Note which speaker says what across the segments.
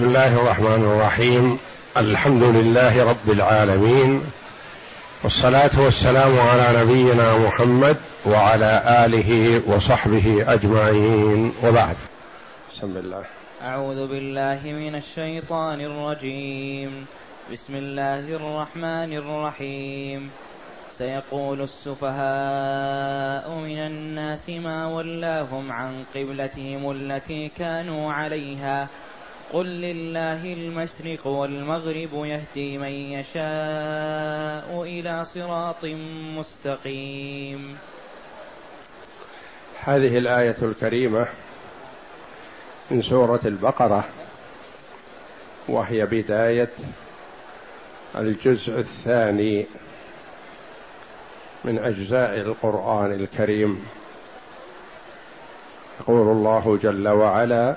Speaker 1: بسم الله الرحمن الرحيم. الحمد لله رب العالمين. والصلاة والسلام على نبينا محمد وعلى آله وصحبه أجمعين. وبعد. بسم الله.
Speaker 2: أعوذ بالله من الشيطان الرجيم. بسم الله الرحمن الرحيم. سيقول السفهاء من الناس ما ولاهم عن قبلتهم التي كانوا عليها قل لله المشرق والمغرب يهدي من يشاء إلى صراط مستقيم.
Speaker 1: هذه الآية الكريمة من سورة البقرة وهي بداية الجزء الثاني من أجزاء القرآن الكريم. يقول الله جل وعلا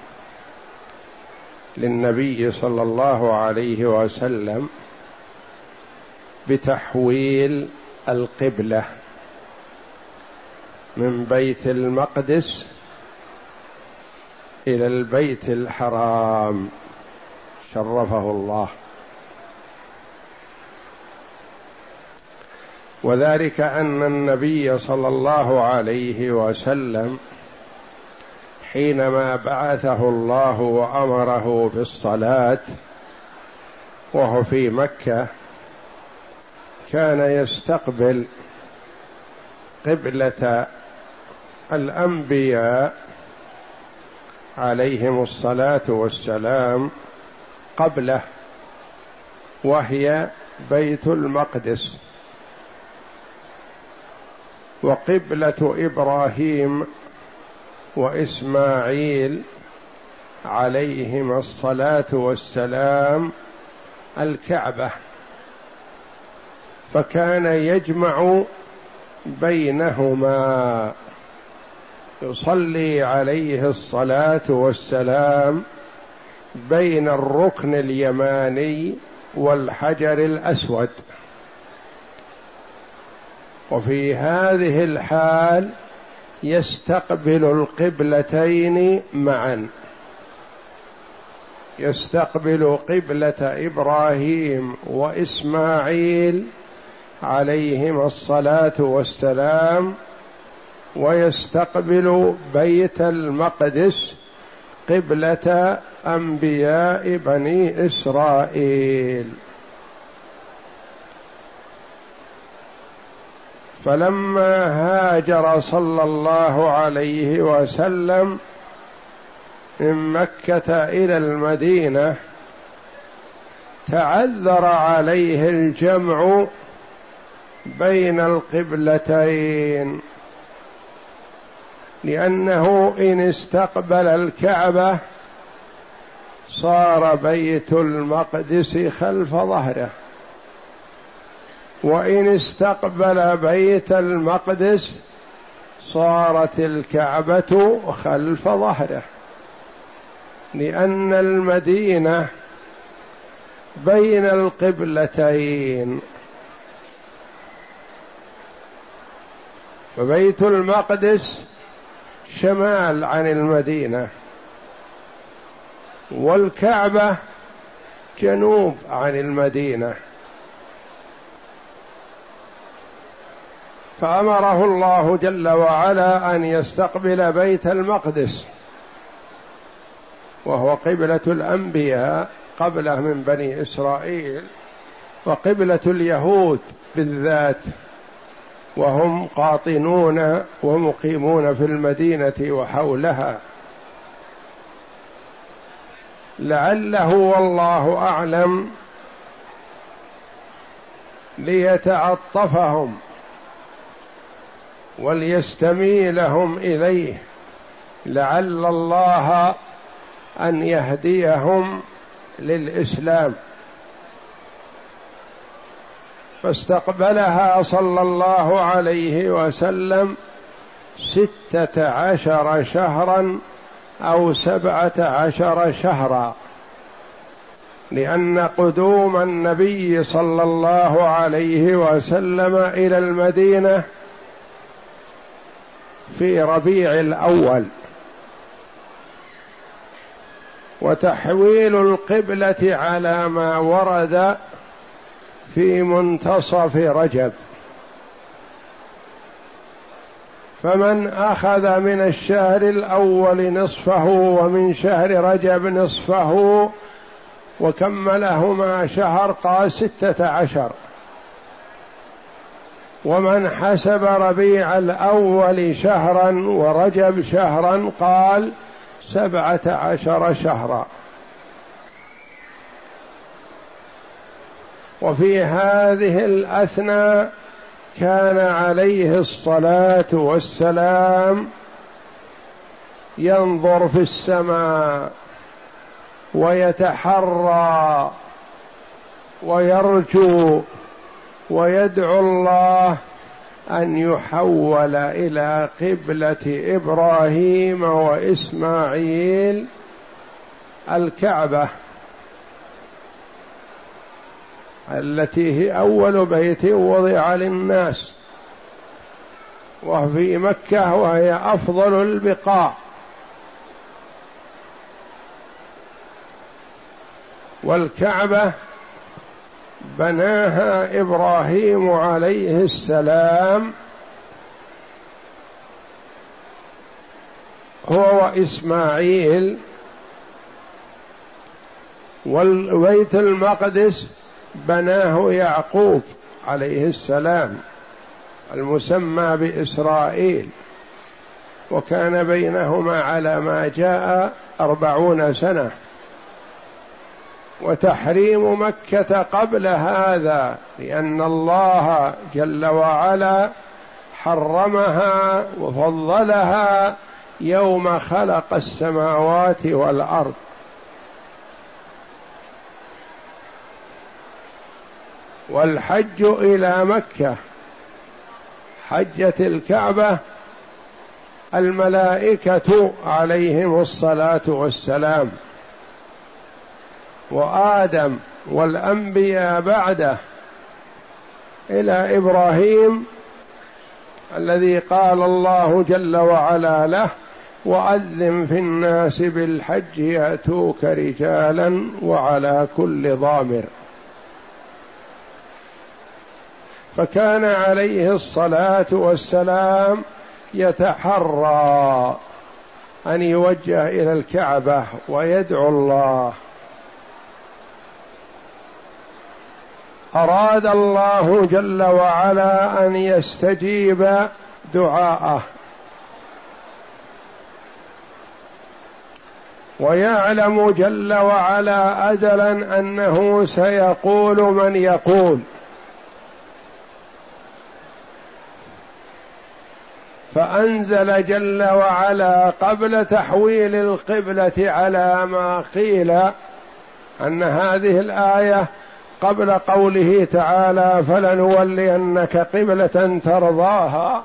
Speaker 1: للنبي صلى الله عليه وسلم بتحويل القبلة من بيت المقدس إلى البيت الحرام. شرفه الله. وذلك أن النبي صلى الله عليه وسلم حينما بعثه الله وأمره بالصلاه وهو في مكة كان يستقبل قبلة الأنبياء عليهم الصلاة والسلام قبله وهي بيت المقدس. وقبلة إبراهيم وإسماعيل عليهما الصلاة والسلام الكعبة. فكان يجمع بينهما. يصلي عليه الصلاة والسلام بين الركن اليماني والحجر الأسود. وفي هذه الحال يستقبل القبلتين معا. يستقبل قبلة إبراهيم وإسماعيل عليهما الصلاة والسلام ويستقبل بيت المقدس قبلة أنبياء بني إسرائيل. فلما هاجر صلى الله عليه وسلم من مكة إلى المدينة تعذر عليه الجمع بين القبلتين لأنه إن استقبل الكعبة صار بيت المقدس خلف ظهره. وإن استقبل بيت المقدس صارت الكعبة خلف ظهره. لأن المدينة بين القبلتين. فبيت المقدس شمال عن المدينة. والكعبة جنوب عن المدينة. فأمره الله جل وعلا أن يستقبل بيت المقدس وهو قبلة الأنبياء قبله من بني إسرائيل وقبلة اليهود بالذات وهم قاطنون ومقيمون في المدينة وحولها. لعله والله أعلم ليتعطفهم. وليستميلهم إليه لعل الله أن يهديهم للإسلام. فاستقبلها صلى الله عليه وسلم ستة عشر شهرا أو سبعة عشر شهرا لأن قدوم النبي صلى الله عليه وسلم إلى المدينة في ربيع الأول. وتحويل القبلة على ما ورد في منتصف رجب. فمن أخذ من الشهر الأول نصفه ومن شهر رجب نصفه وكملهما شهر قال ستة عشر. ومن حسب ربيع الأول شهرا ورجب شهرا قال سبعة عشر شهرا. وفي هذه الاثناء كان عليه الصلاة والسلام ينظر في السماء ويتحرى ويرجو ويدعو الله أن يحول إلى قبلة إبراهيم وإسماعيل الكعبة التي هي أول بيت وضع للناس وفي مكة وهي أفضل البقاع. والكعبة بناها إبراهيم عليه السلام. هو وإسماعيل والبيت المقدس بناه يعقوب عليه السلام المسمى بإسرائيل. وكان بينهما على ما جاء أربعون سنة. وتحريم مكة قبل هذا لأن الله جل وعلا حرمها وفضلها يوم خلق السماوات والأرض. والحج إلى مكة حجة الكعبة الملائكة عليهم الصلاة والسلام. وآدم والأنبياء بعده إلى إبراهيم الذي قال الله جل وعلا له وأذن في الناس بالحج يأتوك رجالا وعلى كل ضامر. فكان عليه الصلاة والسلام يتحرى أن يوجه إلى الكعبة ويدعو الله. أراد الله جل وعلا أن يستجيب دعاءه. ويعلم جل وعلا أزلا أنه سيقول من يقول. فأنزل جل وعلا قبل تحويل القبلة على ما قيل أن هذه الآية قبل قوله تعالى فلنولينك قبلة ترضاها.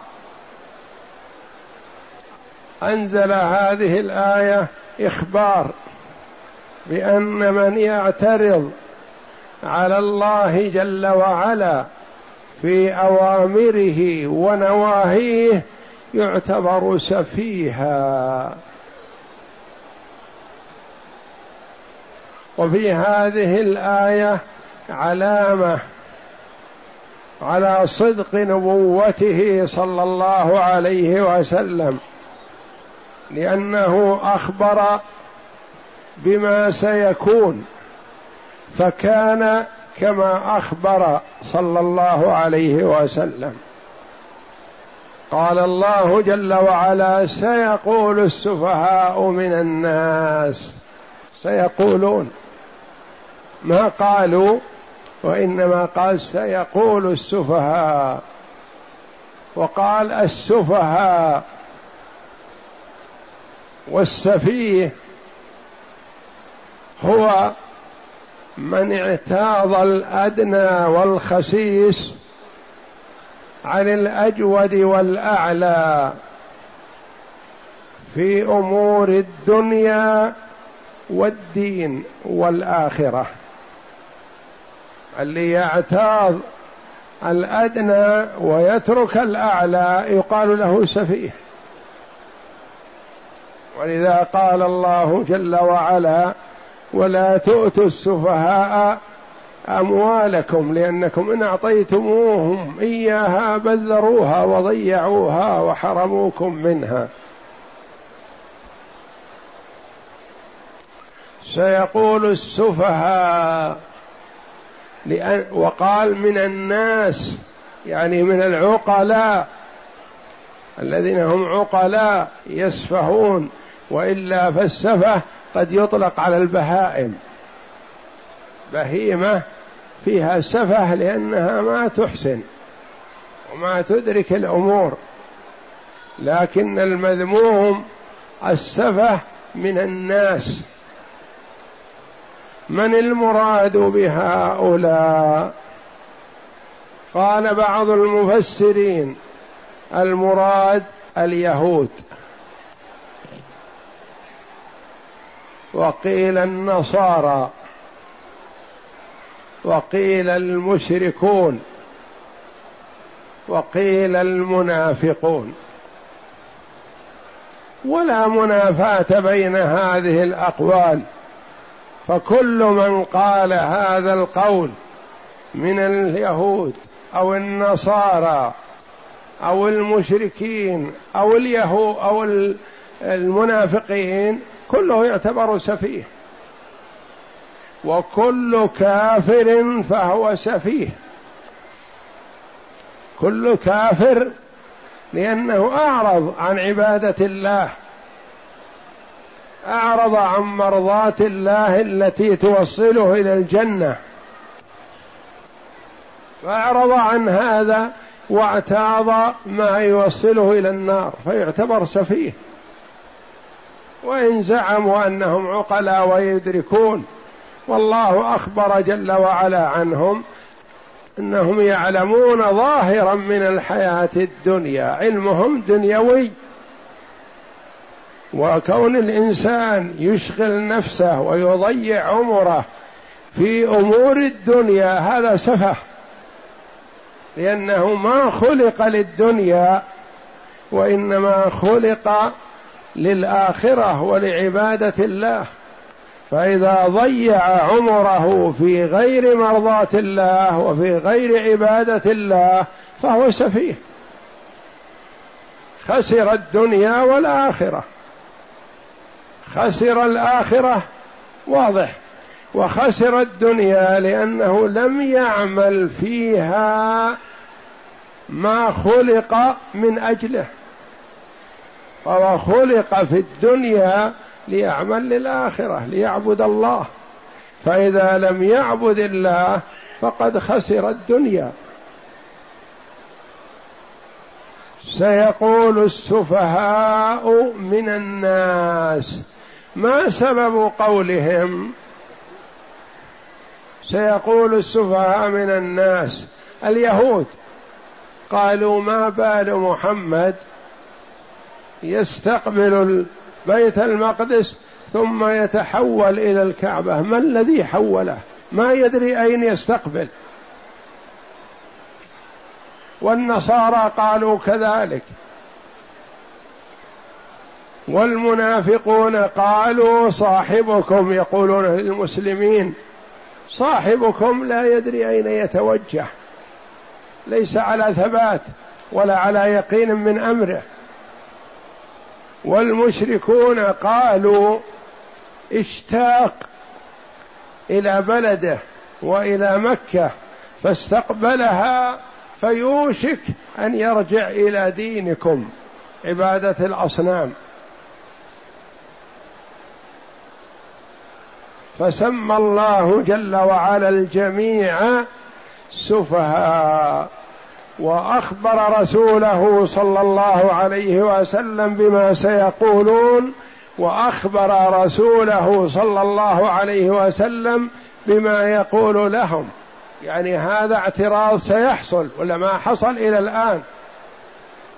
Speaker 1: أنزل هذه الآية إخبار بأن من يعترض على الله جل وعلا في أوامره ونواهيه يعتبر سفيها. وفي هذه الآية علامة على صدق نبوته صلى الله عليه وسلم لأنه أخبر بما سيكون فكان كما أخبر صلى الله عليه وسلم. قال الله جل وعلا سيقول السفهاء من الناس سيقولون ما قالوا؟ وإنما قال سيقول السفهاء وقال السفهاء والسفيه هو من اعتاض الأدنى والخسيس عن الأجود والأعلى في أمور الدنيا والدين والآخرة. اللي يعتاض الأدنى ويترك الأعلى يقال له سفيه. ولذا قال الله جل وعلا ولا تؤتوا السفهاء أموالكم لأنكم إن أعطيتموهم إياها بذروها وضيعوها وحرموكم منها. سيقول السفهاء لأن وقال من الناس يعني من العقلاء الذين هم عقلاء يسفهون وإلا فالسفه قد يطلق على البهائم. بهيمة فيها سفه لأنها ما تحسن وما تدرك الأمور. لكن المذموم السفه من الناس. من المراد بهؤلاء قال بعض المفسرين المراد اليهود. وقيل النصارى. وقيل المشركون. وقيل المنافقون. ولا منافاة بين هذه الأقوال. فكل من قال هذا القول من اليهود أو النصارى أو المشركين أو اليهود أو المنافقين كله يعتبر سفيه. وكل كافر فهو سفيه. كل كافر لأنه أعرض عن عبادة الله. أعرض عن مرضاه الله التي توصله إلى الجنة. فأعرض عن هذا واعتاض ما يوصله إلى النار فيعتبر سفيه. وإن زعموا أنهم عقلاء ويدركون والله أخبر جل وعلا عنهم أنهم يعلمون ظاهرا من الحياة الدنيا علمهم دنيوي. وكون الإنسان يشغل نفسه ويضيع عمره في أمور الدنيا هذا سفه. لأنه ما خلق للدنيا وإنما خلق للآخرة ولعبادة الله. فإذا ضيع عمره في غير مرضاة الله وفي غير عبادة الله فهو سفيه. خسر الدنيا والآخرة. خسر الآخرة. واضح. وخسر الدنيا لأنه لم يعمل فيها ما خلق من أجله. فهو خلق في الدنيا ليعمل للآخرة ليعبد الله. فإذا لم يعبد الله فقد خسر الدنيا. سيقول السفهاء من الناس ما سبب قولهم؟ سيقول السفهاء من الناس اليهود. قالوا ما بال محمد؟ يستقبل بيت المقدس ثم يتحول إلى الكعبة. ما الذي حوله؟ ما يدري أين يستقبل. والنصارى قالوا كذلك. والمنافقون قالوا صاحبكم يقولون للمسلمين صاحبكم لا يدري أين يتوجه ليس على ثبات ولا على يقين من أمره. والمشركون قالوا اشتاق إلى بلده وإلى مكة فاستقبلها فيوشك أن يرجع إلى دينكم عبادة الأصنام. فسمى الله جل وعلا الجميع سفهاء وأخبر رسوله صلى الله عليه وسلم بما سيقولون وأخبر رسوله صلى الله عليه وسلم بما يقول لهم. يعني هذا اعتراض سيحصل ولا ما حصل إلى الآن.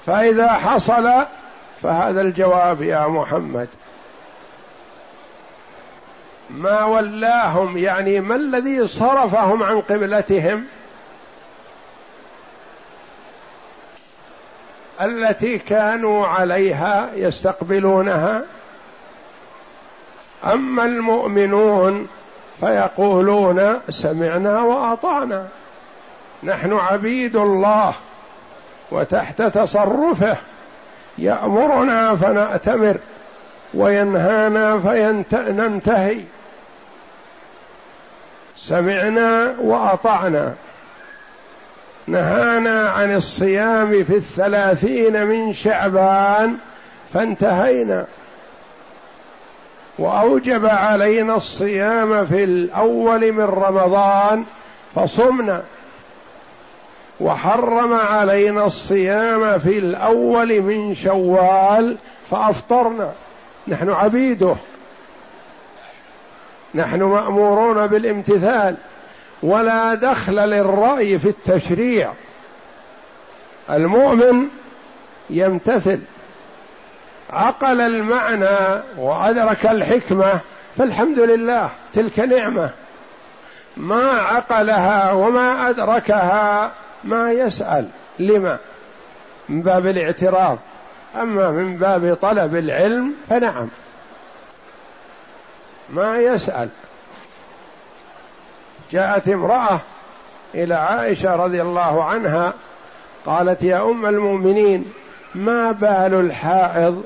Speaker 1: فإذا حصل فهذا الجواب يا محمد. ما ولاهم يعني ما الذي صرفهم عن قبلتهم؟ التي كانوا عليها يستقبلونها. أما المؤمنون فيقولون سمعنا وأطعنا. نحن عبيد الله وتحت تصرفه. يأمرنا فنأتمر وينهانا فننتهي سمعنا وأطعنا. نهانا عن الصيام في الثلاثين من شعبان فانتهينا. وأوجب علينا الصيام في الأول من رمضان فصمنا. وحرم علينا الصيام في الأول من شوال فأفطرنا. نحن عبيده. نحن مأمورون بالامتثال ولا دخل للرأي في التشريع. المؤمن يمتثل. عقل المعنى وأدرك الحكمة فالحمد لله تلك نعمة. ما عقلها وما أدركها ما يسأل. لما؟ من باب الاعتراض. أما من باب طلب العلم فنعم. ما يسأل. جاءت امرأة إلى عائشة رضي الله عنها قالت يا أم المؤمنين ما بال الحائض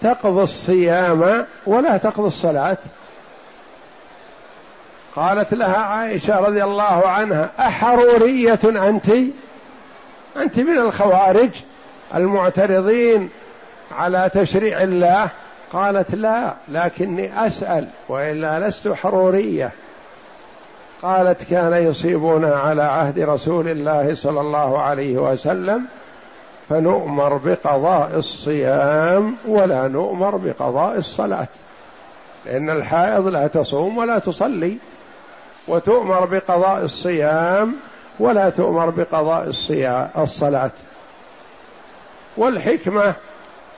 Speaker 1: تقضي الصيام ولا تقضي الصلاة؟ قالت لها عائشة رضي الله عنها أحرورية أنت؟ أنت من الخوارج المعترضين على تشريع الله؟ قالت لا لكني أسأل وإلا لست حرورية. قالت كان يصيبنا على عهد رسول الله صلى الله عليه وسلم فنؤمر بقضاء الصيام ولا نؤمر بقضاء الصلاة. لأن الحائض لا تصوم ولا تصلي وتؤمر بقضاء الصيام ولا تؤمر بقضاء الصيام الصلاة. والحكمة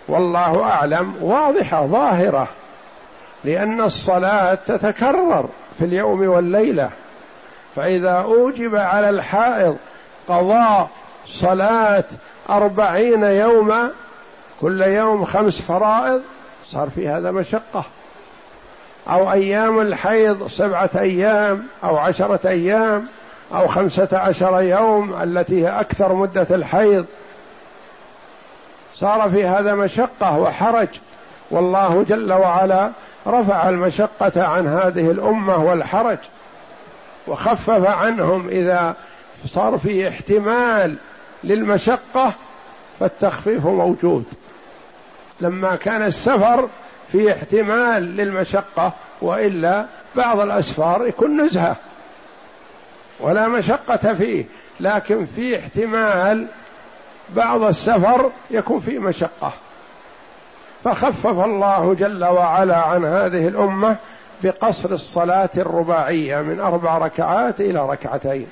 Speaker 1: والله أعلم واضحة ظاهرة لأن الصلاة تتكرر في اليوم والليلة. فإذا أوجب على الحائض قضاء صلاة أربعين يوما كل يوم خمس فرائض صار في هذا مشقة. أو أيام الحيض سبعة أيام أو عشرة أيام أو خمسة عشر يوم التي هي أكثر مدة الحيض. صار في هذا مشقة وحرج. والله جل وعلا رفع المشقة عن هذه الأمة والحرج وخفف عنهم إذا صار في احتمال للمشقة فالتخفيف موجود. لما كان السفر في احتمال للمشقة وإلا بعض الأسفار يكون نزهة ولا مشقة فيه لكن في احتمال بعض السفر يكون فيه مشقة. فخفف الله جل وعلا عن هذه الأمة بقصر الصلاة الرباعية من أربع ركعات إلى ركعتين.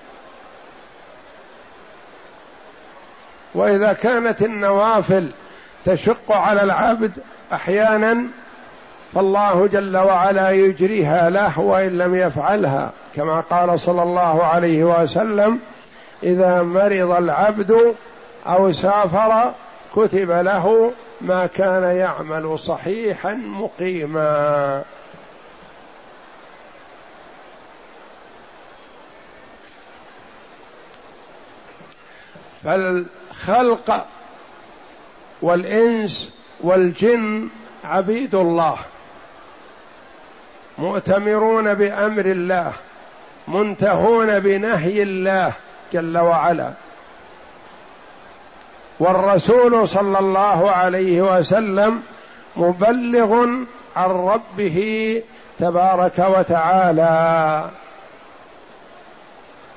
Speaker 1: وإذا كانت النوافل تشق على العبد أحيانا فالله جل وعلا يجريها له وإن لم يفعلها كما قال صلى الله عليه وسلم إذا مرض العبد أو سافر كتب له ما كان يعمل صحيحا مقيما. فالخلق والإنس والجن عبيد الله مؤتمرون بأمر الله منتهون بنهي الله جل وعلا. والرسول صلى الله عليه وسلم مبلغ عن ربه تبارك وتعالى.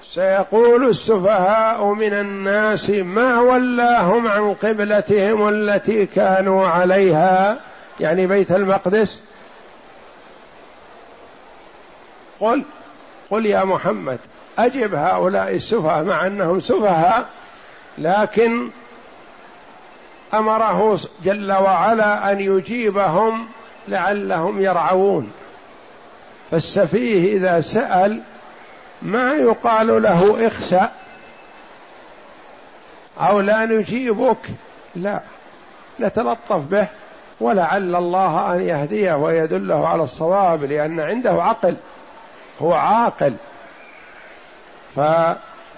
Speaker 1: سيقول السفهاء من الناس ما ولاهم عن قبلتهم التي كانوا عليها يعني بيت المقدس. قل قل يا محمد أجب هؤلاء السفهاء مع أنهم سفهاء لكن أمره جل وعلا أن يجيبهم لعلهم يرعون. فالسفيه إذا سأل ما يقال له اخسأ؟ أو لا نجيبك؟ لا. نتلطف به. ولعل الله أن يهديه ويدله على الصواب لأن عنده عقل. هو عاقل.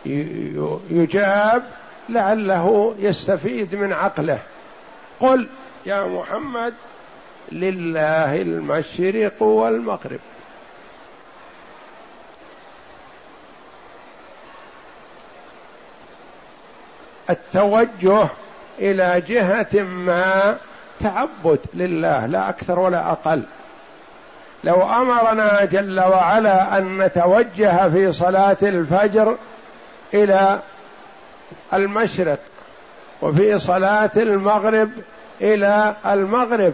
Speaker 1: فيجاب لعله يستفيد من عقله. قل يا محمد لله المشرق والمغرب. التوجه إلى جهة ما تعبد لله لا أكثر ولا أقل. لو أمرنا جل وعلا أن نتوجه في صلاة الفجر إلى المشرق وفي صلاة المغرب إلى المغرب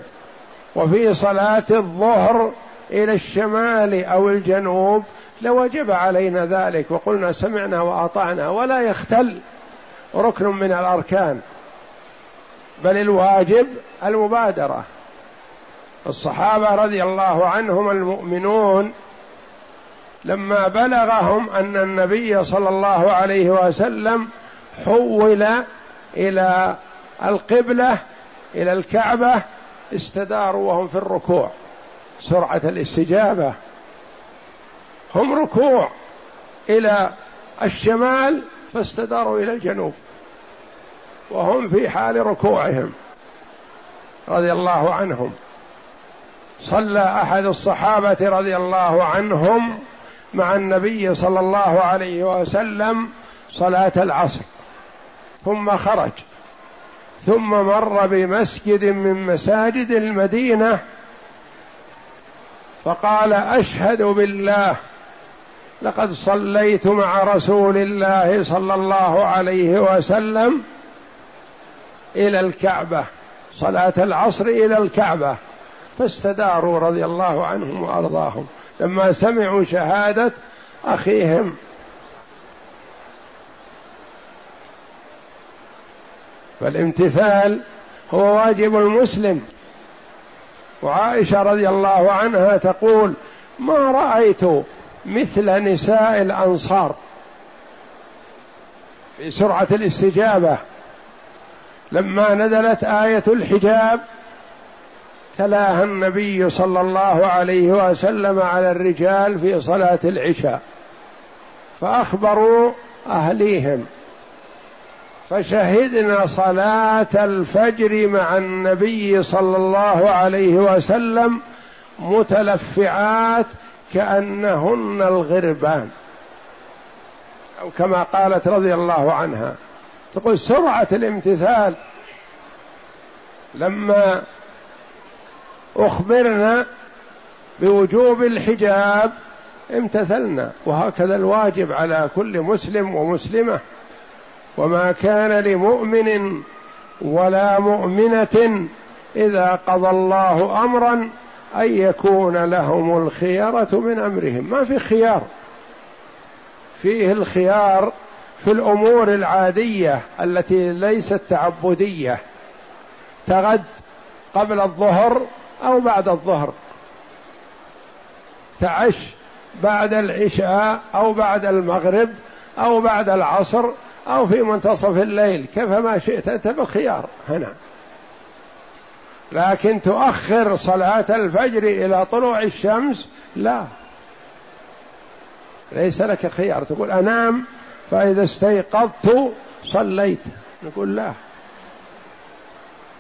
Speaker 1: وفي صلاة الظهر إلى الشمال أو الجنوب لوجب علينا ذلك. وقلنا سمعنا وأطعنا ولا يختل ركن من الأركان بل الواجب المبادرة. الصحابة رضي الله عنهم المؤمنون لما بلغهم أن النبي صلى الله عليه وسلم حول إلى القبلة إلى الكعبة استداروا وهم في الركوع. سرعة الاستجابة. هم ركوع إلى الشمال فاستداروا إلى الجنوب. وهم في حال ركوعهم. رضي الله عنهم. صلى أحد الصحابة رضي الله عنهم مع النبي صلى الله عليه وسلم صلاة العصر. ثم خرج. ثم مر بمسجد من مساجد المدينة فقال أشهد بالله لقد صليت مع رسول الله صلى الله عليه وسلم إلى الكعبة صلاة العصر إلى الكعبة فاستداروا رضي الله عنهم وأرضاهم. لما سمعوا شهادة أخيهم فالامتثال هو واجب المسلم. وعائشة رضي الله عنها تقول ما رأيت مثل نساء الأنصار في سرعة الاستجابة. لما نزلت آية الحجاب تلاها النبي صلى الله عليه وسلم على الرجال في صلاة العشاء فأخبروا أهليهم فشهدنا صلاة الفجر مع النبي صلى الله عليه وسلم متلفعات كأنهن الغربان. أو كما قالت رضي الله عنها تقول سرعة الامتثال. لما أخبرنا بوجوب الحجاب امتثلنا وهكذا الواجب على كل مسلم ومسلمة. وما كان لمؤمن ولا مؤمنة إذا قضى الله أمرا أن يكون لهم الخيره من أمرهم. ما في خيار. فيه الخيار في الأمور العادية التي ليست تعبدية. تغد قبل الظهر أو بعد الظهر. تعش بعد العشاء أو بعد المغرب أو بعد العصر أو في منتصف الليل كيفما شئت أنت بالخيار. هنا. لكن تؤخر صلاة الفجر إلى طلوع الشمس؟ لا. ليس لك خيار. تقول أنام فإذا استيقظت صليت. نقول لا.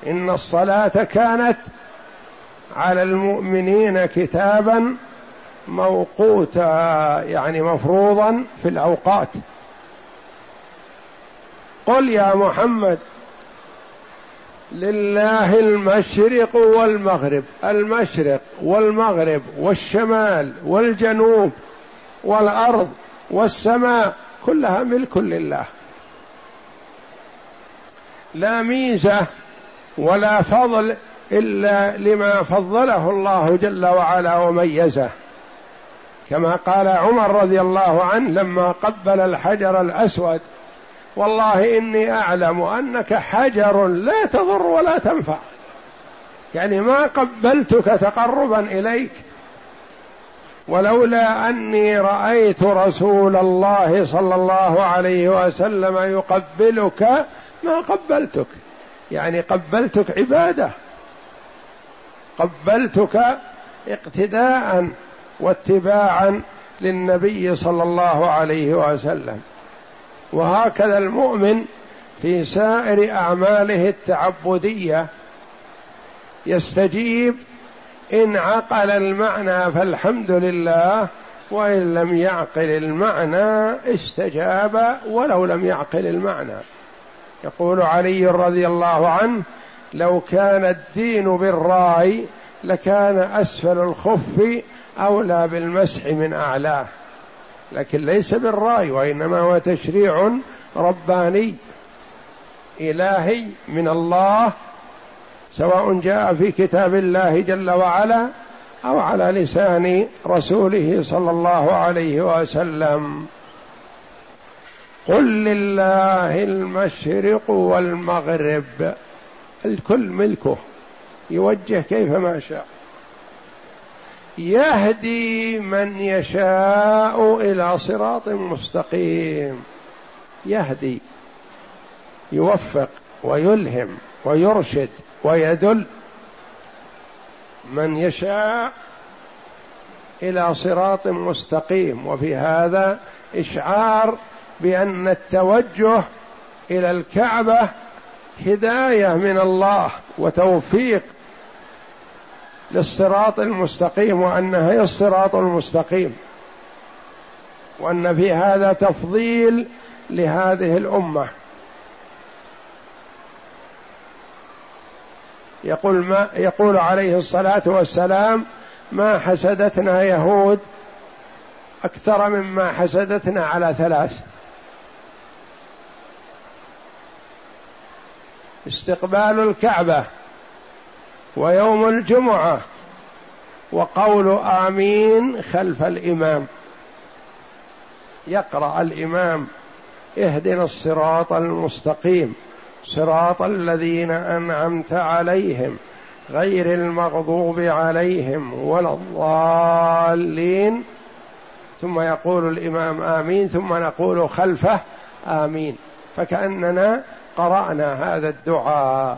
Speaker 1: إن الصلاة كانت على المؤمنين كتابا موقوتا يعني مفروضا في الأوقات. قل يا محمد لله المشرق والمغرب المشرق والمغرب والشمال والجنوب والأرض والسماء كلها ملك لله. لا ميزة ولا فضل إلا لما فضله الله جل وعلا وميزه. كما قال عمر رضي الله عنه لما قبل الحجر الأسود والله إني أعلم أنك حجر لا تضر ولا تنفع. يعني ما قبلتك تقربا إليك. ولولا أني رأيت رسول الله صلى الله عليه وسلم يقبلك ما قبلتك. يعني قبلتك عبادة. قبلتك اقتداء واتباعا للنبي صلى الله عليه وسلم. وهكذا المؤمن في سائر أعماله التعبدية يستجيب إن عقل المعنى فالحمد لله وإن لم يعقل المعنى استجاب ولو لم يعقل المعنى. يقول علي رضي الله عنه لو كان الدين بالراي لكان أسفل الخف أولى بالمسح من أعلاه. لكن ليس بالرأي وإنما هو تشريع رباني إلهي من الله سواء جاء في كتاب الله جل وعلا أو على لسان رسوله صلى الله عليه وسلم. قل لله المشرق والمغرب الكل ملكه يوجه كيفما شاء. يهدي من يشاء إلى صراط مستقيم. يهدي يوفق ويلهم ويرشد ويدل من يشاء إلى صراط مستقيم. وفي هذا إشعار بأن التوجه إلى الكعبة هداية من الله وتوفيق للصراط المستقيم وانها هي الصراط المستقيم وأن في هذا تفضيل لهذه الأمة. يقول ما يقول عليه الصلاة والسلام ما حسدتنا يهود أكثر مما حسدتنا على ثلاث استقبال الكعبة. ويوم الجمعة وقول آمين خلف الإمام. يقرأ الإمام اهدنا الصراط المستقيم صراط الذين أنعمت عليهم غير المغضوب عليهم ولا الضالين. ثم يقول الإمام آمين ثم نقول خلفه آمين. فكأننا قرأنا هذا الدعاء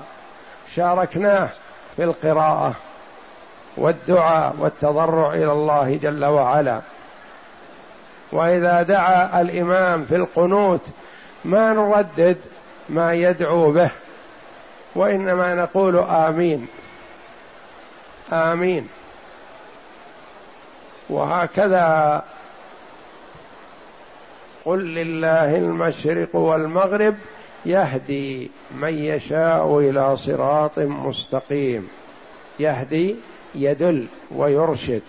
Speaker 1: شاركناه في القراءة والدعاء والتضرع إلى الله جل وعلا. وإذا دعا الإمام في القنوت ما نردد ما يدعو به وإنما نقول آمين. آمين. وهكذا قل لله المشرق والمغرب يهدي من يشاء إلى صراط مستقيم. يهدي يدل ويرشد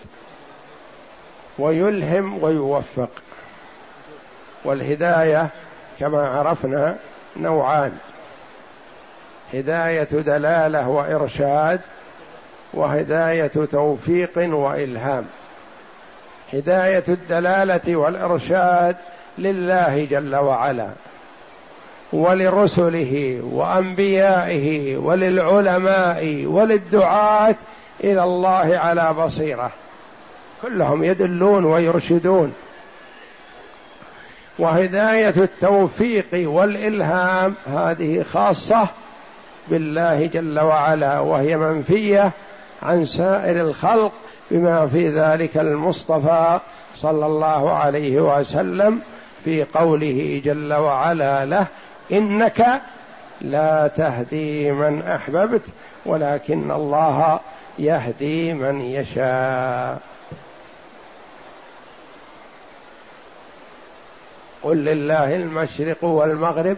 Speaker 1: ويلهم ويوفق. والهداية كما عرفنا نوعان هداية دلالة وإرشاد وهداية توفيق وإلهام. هداية الدلالة والإرشاد لله جل وعلا. ولرسله وأنبيائه وللعلماء وللدعاة إلى الله على بصيرة. كلهم يدلون ويرشدون. وهداية التوفيق والإلهام هذه خاصة بالله جل وعلا وهي منفية عن سائر الخلق بما في ذلك المصطفى صلى الله عليه وسلم في قوله جل وعلا له إنك لا تهدي من أحببت ولكن الله يهدي من يشاء. قل لله المشرق والمغرب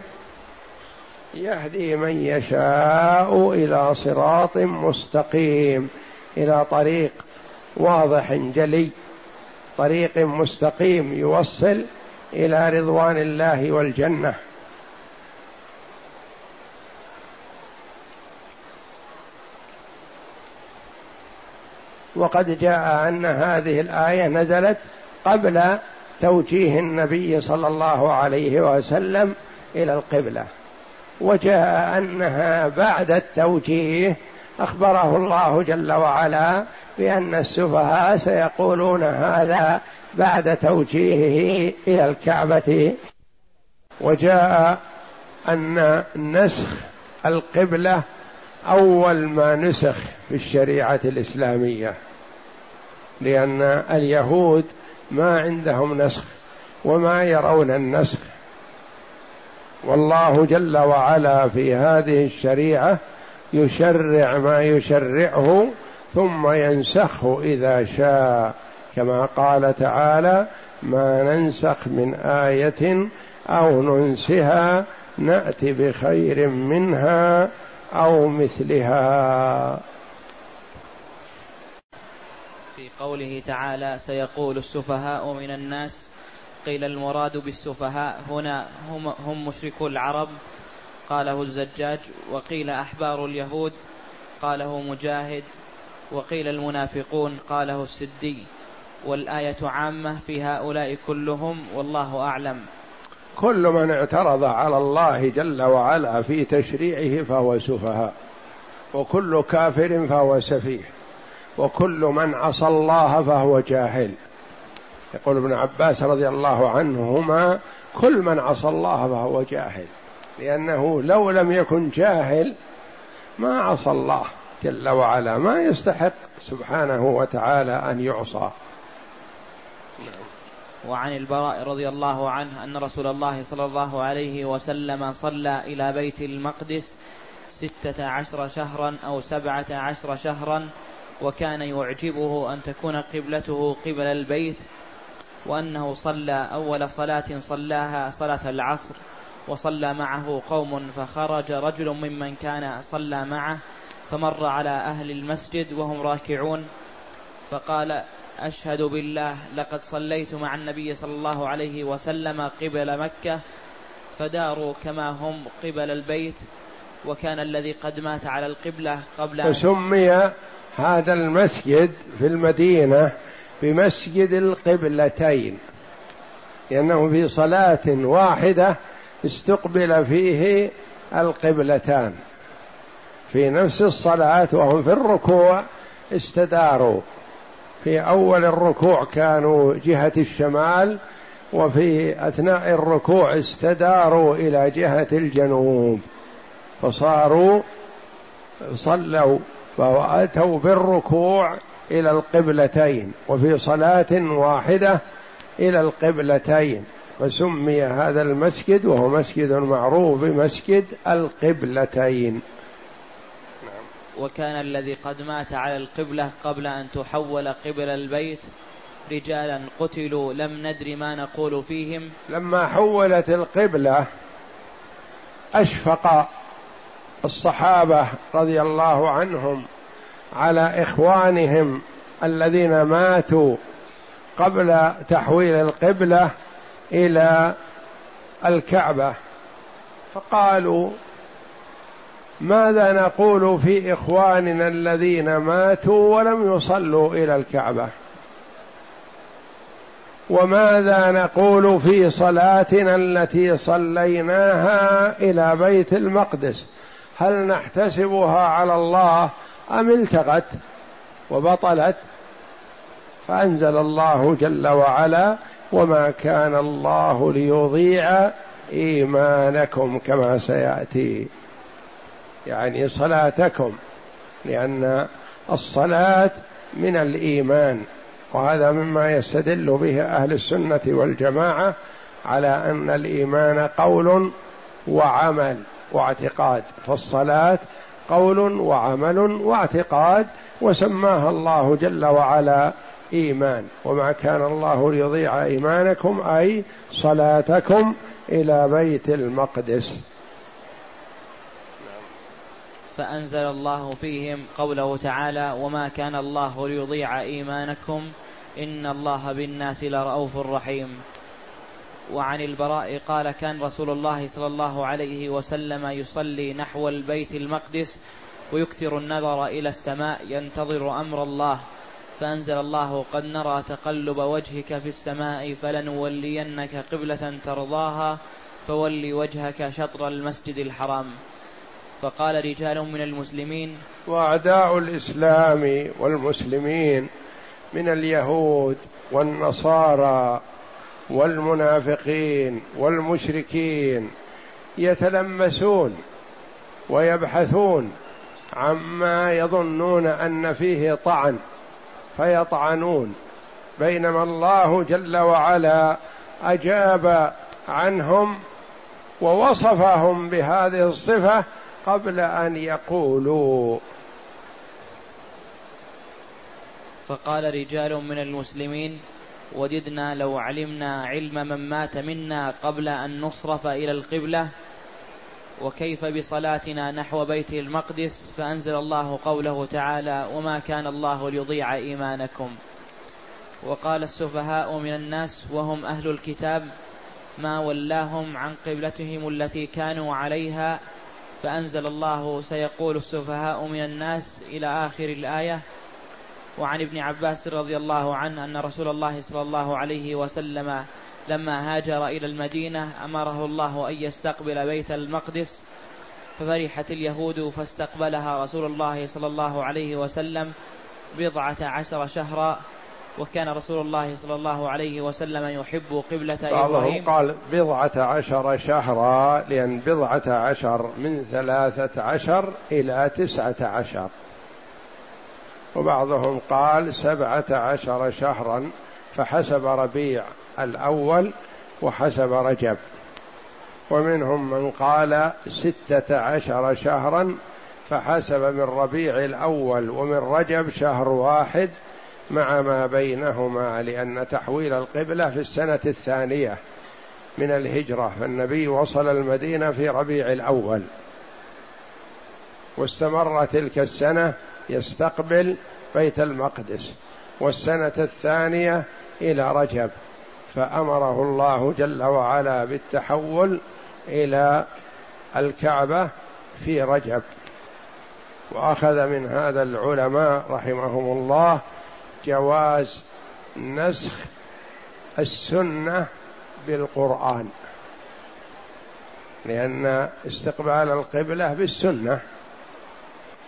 Speaker 1: يهدي من يشاء إلى صراط مستقيم إلى طريق واضح جلي طريق مستقيم يوصل إلى رضوان الله والجنة. وقد جاء أن هذه الآية نزلت قبل توجيه النبي صلى الله عليه وسلم إلى القبلة وجاء أنها بعد التوجيه أخبره الله جل وعلا بأن السفهاء سيقولون هذا بعد توجيهه إلى الكعبة وجاء أن نسخ القبلة أول ما نسخ في الشريعة الإسلامية. لأن اليهود ما عندهم نسخ وما يرون النسخ. والله جل وعلا في هذه الشريعة يشرع ما يشرعه ثم ينسخه إذا شاء. كما قال تعالى ما ننسخ من آية أو ننسها نات بخير منها أو مثلها
Speaker 2: في قوله تعالى سيقول السفهاء من الناس قيل المراد بالسفهاء هنا هم, هم مشركو العرب قاله الزجاج وقيل أحبار اليهود قاله مجاهد وقيل المنافقون قاله السدي. والآية عامة في هؤلاء كلهم والله أعلم.
Speaker 1: كل من اعترض على الله جل وعلا في تشريعه فهو سفهاء وكل كافر فهو سفيه. وكل من عصى الله فهو جاهل. يقول ابن عباس رضي الله عنهما كل من عصى الله فهو جاهل لأنه لو لم يكن جاهل ما عصى الله جل وعلا ما يستحق سبحانه وتعالى أن يعصى.
Speaker 2: وعن البراء رضي الله عنه أن رسول الله صلى الله عليه وسلم صلى إلى بيت المقدس ستة عشر شهرا أو سبعة عشر شهرا وكان يعجبه أن تكون قبلته قبل البيت وأنه صلى أول صلاة صلاها صلاة العصر وصلى معه قوم فخرج رجل ممن كان صلى معه فمر على أهل المسجد وهم راكعون فقال أشهد بالله لقد صليت مع النبي صلى الله عليه وسلم قبل مكة فداروا كما هم قبل البيت وكان الذي قد مات على القبلة قبل
Speaker 1: فسمي هذا المسجد في المدينة بمسجد القبلتين لأنه في صلاة واحدة استقبل فيه القبلتان. في نفس الصلاة وهم في الركوع استداروا. في أول الركوع كانوا جهة الشمال وفي أثناء الركوع استداروا إلى جهة الجنوب. فصاروا صلوا فأتوا بالركوع إلى القبلتين وفي صلاة واحدة إلى القبلتين فسمي هذا المسجد وهو مسجد معروف بمسجد القبلتين
Speaker 2: وكان الذي قد مات على القبلة قبل أن تحول قبل البيت رجالا قتلوا لم ندر ما نقول فيهم.
Speaker 1: لما حولت القبلة أشفق الصحابة رضي الله عنهم على إخوانهم الذين ماتوا قبل تحويل القبلة إلى الكعبة. فقالوا ماذا نقول في إخواننا الذين ماتوا ولم يصلوا إلى الكعبة؟ وماذا نقول في صلاتنا التي صليناها إلى بيت المقدس؟ هل نحتسبها على الله أم التغت وبطلت؟ فأنزل الله جل وعلا وما كان الله ليضيع إيمانكم كما سيأتي. يعني صلاتكم لأن الصلاة من الإيمان وهذا مما يستدل به أهل السنة والجماعة على أن الإيمان قول وعمل. واعتقاد فالصلاة قول وعمل واعتقاد وسماها الله جل وعلا إيمان. وما كان الله ليضيع إيمانكم أي صلاتكم إلى بيت المقدس.
Speaker 2: فأنزل الله فيهم قوله تعالى وما كان الله ليضيع إيمانكم إن الله بالناس لرؤوف رحيم. وعن البراء قال كان رسول الله صلى الله عليه وسلم يصلي نحو البيت المقدس ويكثر النظر إلى السماء ينتظر أمر الله فأنزل الله قد نرى تقلب وجهك في السماء فلنولينك قبلة ترضاها فول وجهك شطر المسجد الحرام. فقال رجال من المسلمين
Speaker 1: وأعداء الإسلام والمسلمين من اليهود والنصارى والمنافقين والمشركين يتلمسون ويبحثون عما يظنون أن فيه طعن فيطعنون. بينما الله جل وعلا أجاب عنهم ووصفهم بهذه الصفة قبل أن يقولوا.
Speaker 2: فقال رجال من المسلمين وددنا لو علمنا علم من مات منا قبل أن نصرف إلى القبلة وكيف بصلاتنا نحو بيت المقدس فأنزل الله قوله تعالى وما كان الله ليضيع إيمانكم وقال السفهاء من الناس وهم أهل الكتاب ما ولاهم عن قبلتهم التي كانوا عليها فأنزل الله سيقول السفهاء من الناس إلى آخر الآية وعن ابن عباس رضي الله عنه أن رسول الله صلى الله عليه وسلم لما هاجر إلى المدينة أمره الله أن يستقبل بيت المقدس ففرحت اليهود فاستقبلها رسول الله صلى الله عليه وسلم بضعة عشر شهرا وكان رسول الله صلى الله عليه وسلم يحب قبلة
Speaker 1: بعضهم قال بضعة عشر شهرا لأن بضعة عشر من ثلاثة عشر إلى تسعة عشر. وبعضهم قال سبعة عشر شهرا فحسب ربيع الأول وحسب رجب. ومنهم من قال ستة عشر شهرا فحسب من ربيع الأول ومن رجب شهر واحد مع ما بينهما لأن تحويل القبلة في السنة الثانية من الهجرة فالنبي وصل المدينة في ربيع الأول. واستمر تلك السنة يستقبل بيت المقدس والسنة الثانية إلى رجب فأمره الله جل وعلا بالتحول إلى الكعبة في رجب. وأخذ من هذا العلماء رحمهم الله جواز نسخ السنة بالقرآن لأن استقبال القبلة بالسنة.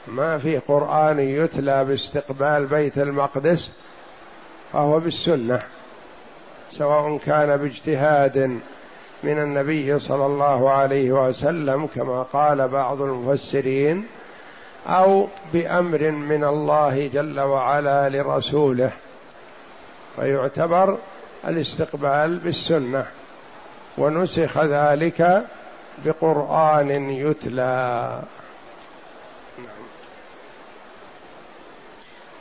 Speaker 1: ما في قرآن يتلى باستقبال بيت المقدس فهو بالسنة سواء كان باجتهاد من النبي صلى الله عليه وسلم كما قال بعض المفسرين أو بأمر من الله جل وعلا لرسوله فيعتبر الاستقبال بالسنة ونسخ ذلك بقرآن يتلى.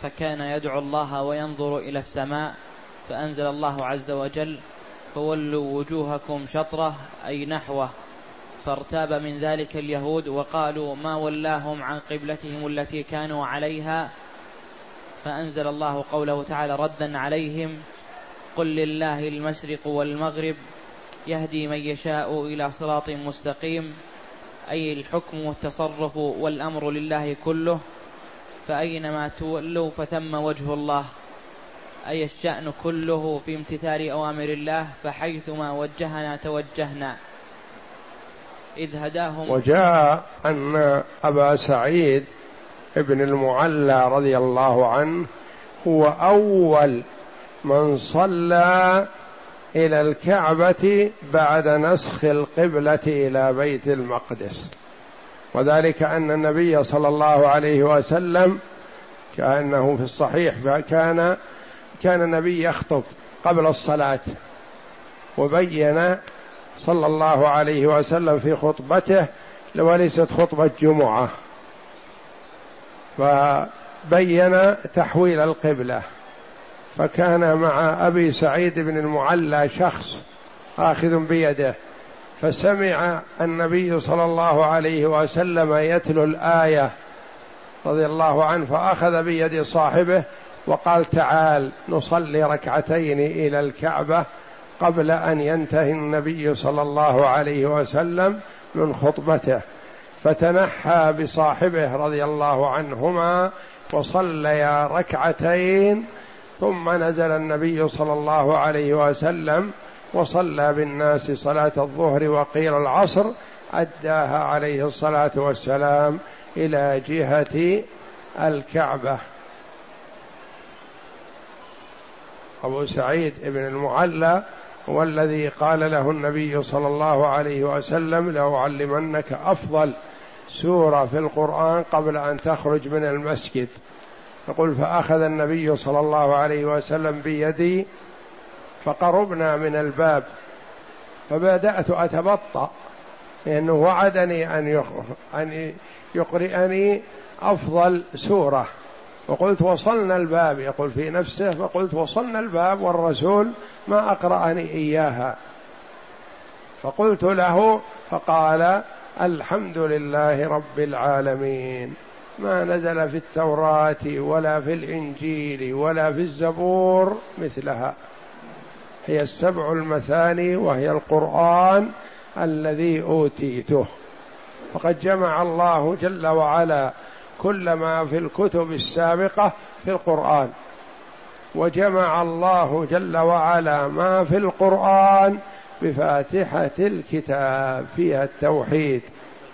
Speaker 2: فكان يدعو الله وينظر إلى السماء فأنزل الله عز وجل فولوا وجوهكم شطره أي نحوه فارتاب من ذلك اليهود وقالوا ما ولاهم عن قبلتهم التي كانوا عليها فأنزل الله قوله تعالى ردا عليهم قل لله المشرق والمغرب يهدي من يشاء إلى صراط مستقيم أي الحكم والتصرف والأمر لله كله فأينما تولوا فثم وجه الله. أي الشأن كله في امتثال أوامر الله فحيثما وجهنا توجهنا. إذ هداهم
Speaker 1: وجاء أن أبا سعيد ابن المعلى رضي الله عنه هو أول من صلى إلى الكعبة بعد نسخ القبلة إلى بيت المقدس. وذلك أن النبي صلى الله عليه وسلم كأنه في الصحيح فكان كان النبي يخطب قبل الصلاة وبين صلى الله عليه وسلم في خطبته وليست خطبة جمعة فبين تحويل القبلة فكان مع أبي سعيد بن المعلى شخص آخذ بيده فسمع النبي صلى الله عليه وسلم يتلو الآية رضي الله عنه فأخذ بيد صاحبه وقال تعال نصلي ركعتين إلى الكعبة قبل أن ينتهي النبي صلى الله عليه وسلم من خطبته. فتنحى بصاحبه رضي الله عنهما وصليا ركعتين ثم نزل النبي صلى الله عليه وسلم وصلى بالناس صلاة الظهر وقيل العصر أداها عليه الصلاة والسلام إلى جهة الكعبة. أبو سعيد بن المعلى هو الذي قال له النبي صلى الله عليه وسلم لأعلمنك أفضل سورة في القرآن قبل أن تخرج من المسجد. يقول فأخذ النبي صلى الله عليه وسلم بيدي فقربنا من الباب فبدأت أتبطأ لأنه وعدني أن أن يقرئني أفضل سورة. وقلت وصلنا الباب يقول في نفسه فقلت وصلنا الباب والرسول ما أقرأني إياها. فقلت له فقال الحمد لله رب العالمين. ما نزل في التوراة ولا في الإنجيل ولا في الزبور مثلها. هي السبع المثاني وهي القرآن الذي أوتيته. فقد جمع الله جل وعلا كل ما في الكتب السابقة في القرآن. وجمع الله جل وعلا ما في القرآن بفاتحة الكتاب فيها التوحيد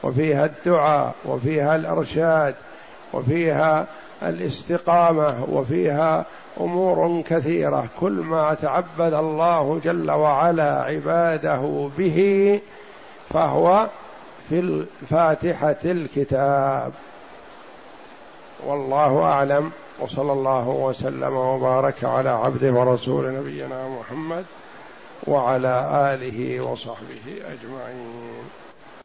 Speaker 1: وفيها الدعاء وفيها الإرشاد وفيها الاستقامة وفيها أمور كثيرة. كل ما تعبد الله جل وعلا عباده به فهو في فاتحه الكتاب. والله أعلم. وصلى الله وسلم وبارك على عبده ورسول نبينا محمد وعلى آله وصحبه أجمعين.